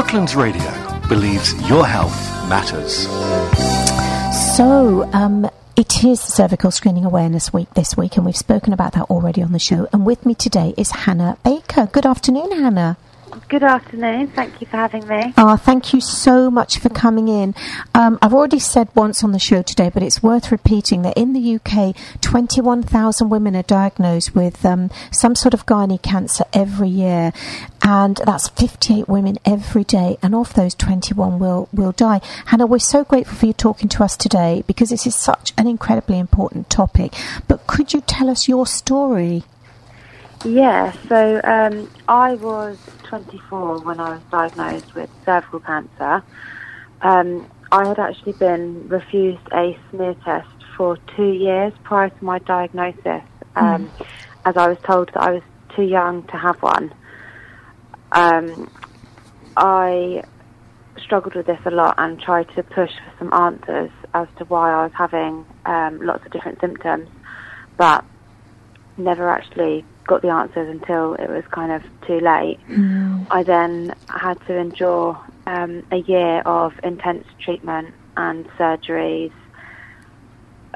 Brooklands Radio believes your health matters. So, um, it is Cervical Screening Awareness Week this week, and we've spoken about that already on the show. And with me today is Hannah Baker. Good afternoon, Hannah. Good afternoon. Thank you for having me. Oh, thank you so much for coming in. Um, I've already said once on the show today, but it's worth repeating that in the UK, 21,000 women are diagnosed with um, some sort of gynae cancer every year, and that's 58 women every day. And of those, 21 will will die. Hannah, we're so grateful for you talking to us today because this is such an incredibly important topic. But could you tell us your story? Yeah, so um, I was 24 when I was diagnosed with cervical cancer. Um, I had actually been refused a smear test for two years prior to my diagnosis, um, mm. as I was told that I was too young to have one. Um, I struggled with this a lot and tried to push for some answers as to why I was having um, lots of different symptoms, but never actually got the answers until it was kind of too late. Mm. I then had to endure um, a year of intense treatment and surgeries,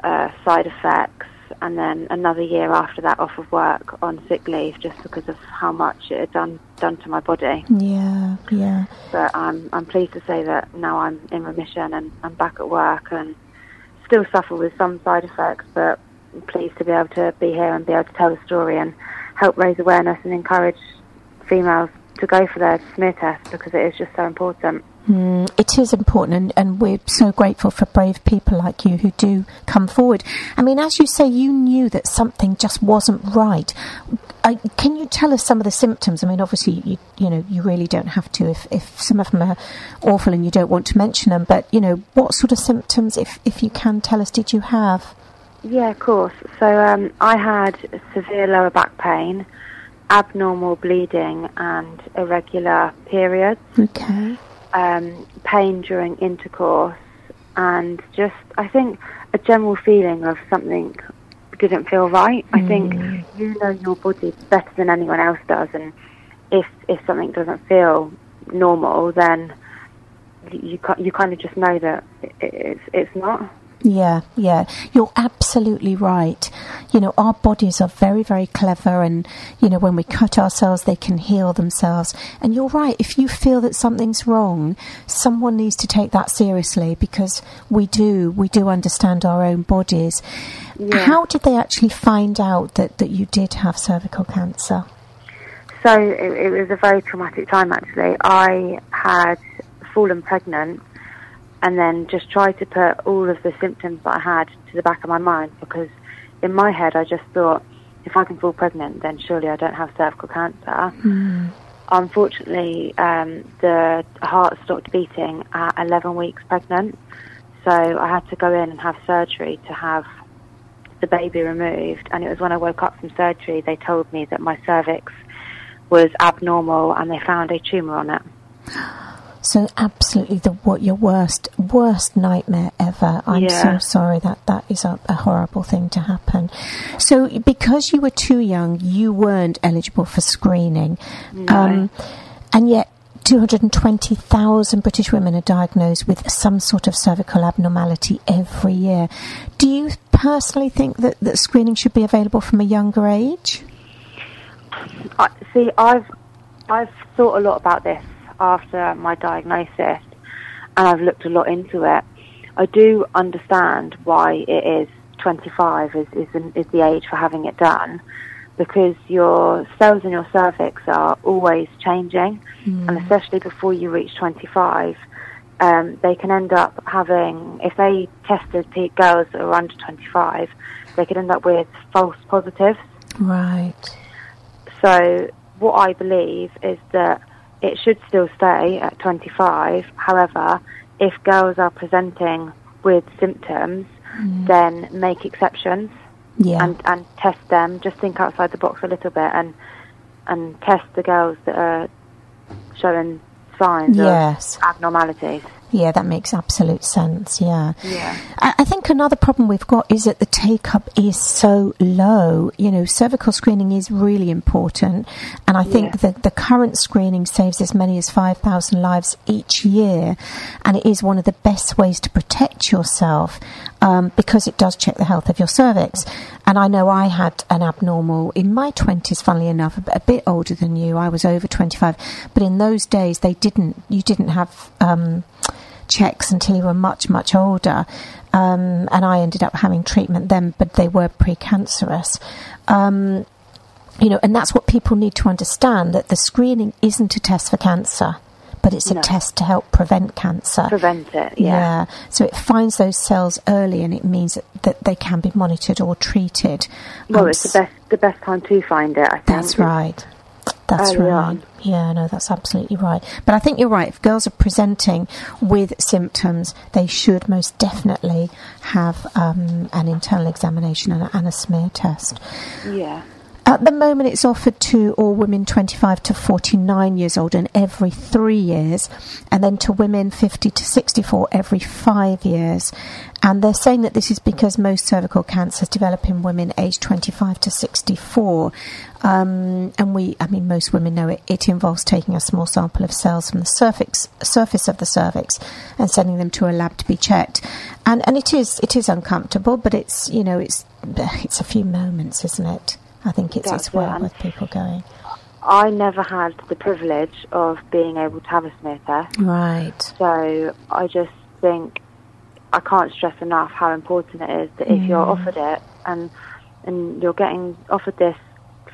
uh, side effects, and then another year after that off of work on sick leave just because of how much it had done done to my body. Yeah, yeah. But I'm I'm pleased to say that now I'm in remission and I'm back at work and still suffer with some side effects, but pleased to be able to be here and be able to tell the story and help raise awareness and encourage females to go for their smear test because it is just so important. Mm, it is important, and, and, we're so grateful for brave people like you who do come forward. I mean, as you say, you knew that something just wasn't right. I, can you tell us some of the symptoms? I mean, obviously, you, you know, you really don't have to if, if some of them are awful and you don't want to mention them. But you know, what sort of symptoms, if if you can tell us, did you have? Yeah, of course. So um, I had severe lower back pain, abnormal bleeding, and irregular periods. Okay. Um, pain during intercourse, and just I think a general feeling of something didn't feel right. Mm. I think you know your body better than anyone else does, and if if something doesn't feel normal, then you you kind of just know that it's it's not. Yeah, yeah. You're absolutely right. You know, our bodies are very, very clever, and, you know, when we cut ourselves, they can heal themselves. And you're right. If you feel that something's wrong, someone needs to take that seriously because we do, we do understand our own bodies. Yeah. How did they actually find out that, that you did have cervical cancer? So it, it was a very traumatic time, actually. I had fallen pregnant and then just try to put all of the symptoms that I had to the back of my mind because in my head I just thought if I can fall pregnant then surely I don't have cervical cancer. Mm. Unfortunately, um, the heart stopped beating at 11 weeks pregnant, so I had to go in and have surgery to have the baby removed. And it was when I woke up from surgery they told me that my cervix was abnormal and they found a tumour on it. So absolutely the what your worst worst nightmare ever. I'm yeah. so sorry that that is a, a, horrible thing to happen. So because you were too young, you weren't eligible for screening, no. um, and yet. 220,000 British women are diagnosed with some sort of cervical abnormality every year. Do you personally think that, that screening should be available from a younger age? I, see, I've I've thought a lot about this after my diagnosis, and I've looked a lot into it. I do understand why it is 25 is, is, is the age for having it done because your cells in your cervix are always changing, mm. and especially before you reach 25, um, they can end up having, if they tested girls that are under 25, they could end up with false positives. Right. So, what I believe is that it should still stay at 25. However, if girls are presenting with symptoms, mm. then make exceptions yeah. and, and test them. Just think outside the box a little bit and and test the girls that are showing signs yes. of abnormalities. Yeah, that makes absolute sense. Yeah. Yeah. Think another problem we've got is that the take up is so low. You know, cervical screening is really important, and I think Yeah. that the current screening saves as many as 5,000 lives each year, and it is one of the best ways to protect yourself um, because it does check the health of your cervix. And I know I had an abnormal in my 20s, funnily enough, a bit older than you. I was over 25, but in those days they didn't, you didn't have. Um, checks until you were much, much older. Um, and I ended up having treatment then, but they were precancerous. Um, you know, and that's what people need to understand that the screening isn't a test for cancer, but it's a No. test to help prevent cancer. Prevent it, yeah. So it finds those cells early and it means that, that they can be monitored or treated. Well, Um, it's the best the best time to find it. I think. that's right. That's right. Yeah, no, that's absolutely right. But I think you're right. If girls are presenting with symptoms, they should most definitely have um, an internal examination and a, and a smear test. Yeah. At the moment, it's offered to all women 25 to 49 years old and every three years, and then to women 50 to 64 every five years. And they're saying that this is because most cervical cancers develop in women aged 25 to 64. Um, and we, I mean, most women know it, it involves taking a small sample of cells from the surface, surface of the cervix and sending them to a lab to be checked. And, and it is, it is uncomfortable, but it's, you know, it's, it's a few moments, isn't it? I think it's, That's it's well it, worth people going. I never had the privilege of being able to have a smear test, Right. so I just think I can't stress enough how important it is that if you're Mm. offered it and and you're getting offered this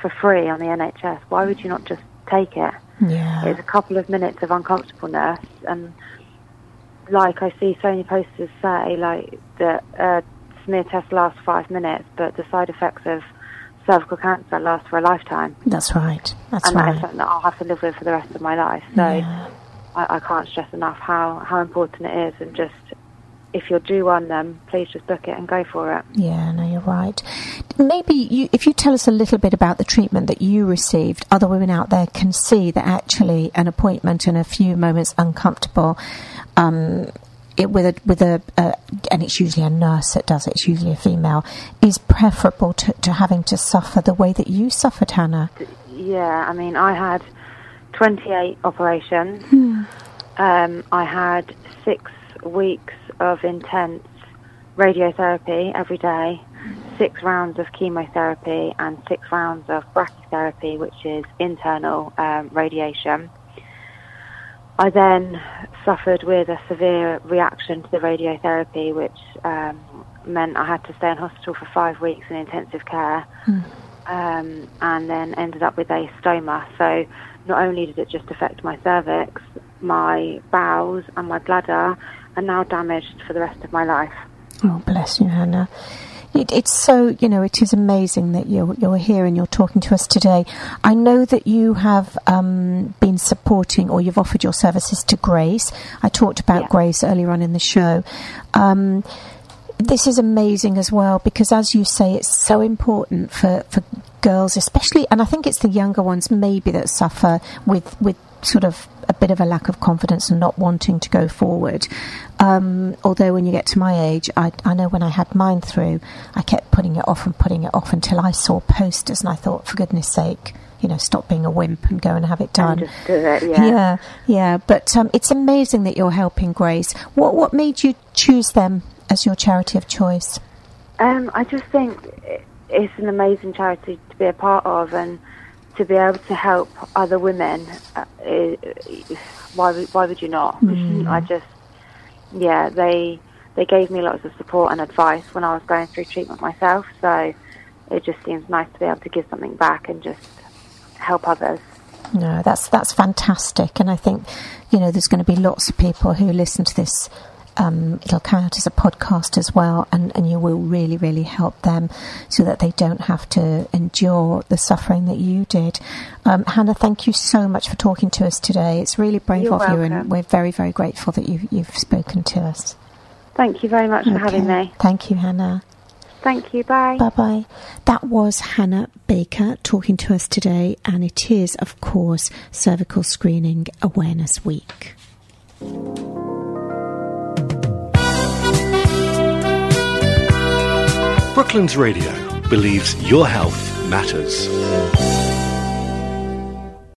for free on the NHS, why would you not just take it? Yeah. It's a couple of minutes of uncomfortableness, and like I see so many posters say, like that uh, smear test lasts five minutes, but the side effects of cervical cancer lasts for a lifetime, That's right. That's and that is right. something that I'll have to live with for the rest of my life. So Yeah. I, I can't stress enough how how important it is, and just if you're due on them, please just book it and go for it. Yeah, no, you're right. Maybe you, if you tell us a little bit about the treatment that you received, other women out there can see that actually an appointment and a few moments uncomfortable, um, it, with a with a uh, and it's usually a nurse that does it. It's usually a female is preferable to, to having to suffer the way that you suffered, Hannah. Yeah, I mean, I had 28 operations. Um, I had six weeks of intense radiotherapy every day, six rounds of chemotherapy, and six rounds of brachytherapy, which is internal um, radiation. I then suffered with a severe reaction to the radiotherapy, which um, meant I had to stay in hospital for five weeks in intensive care um, and then ended up with a stoma. So not only did it just affect my cervix, my bowels and my bladder are now damaged for the rest of my life. Oh, bless you, Hannah. It, it's so, you know, it is amazing that you're, you're here and you're talking to us today. I know that you have um, been supporting or you've offered your services to Grace. I talked about Yeah. Grace earlier on in the show. Um, this is amazing as well because, as you say, it's so important for, for girls, especially, and I think it's the younger ones maybe that suffer with, with sort of a bit of a lack of confidence and not wanting to go forward. Um, although, when you get to my age, I, I know when I had mine through, I kept putting it off and putting it off until I saw posters and I thought, for goodness sake, you know, stop being a wimp and go and have it done. Just do it, yeah. Yeah, yeah, but um, it's amazing that you're helping Grace. What what made you choose them as your charity of choice? Um, I just think it's an amazing charity to be a part of and to be able to help other women. Uh, i- why would- why would you not? I just yeah they they gave me lots of support and advice when I was going through treatment myself. So it just seems nice to be able to give something back and just help others. No, that's that's fantastic, and I think you know there's going to be lots of people who listen to this. Um, it'll come out as a podcast as well, and, and you will really, really help them so that they don't have to endure the suffering that you did. Um, Hannah, thank you so much for talking to us today. It's really brave You're of you, and we're very, very grateful that you, you've spoken to us. Thank you very much for having me. Thank you, Hannah. Thank you. Bye. Bye bye. That was Hannah Baker talking to us today, and it is, of course, Cervical Screening Awareness Week. Brooklands Radio believes your health matters.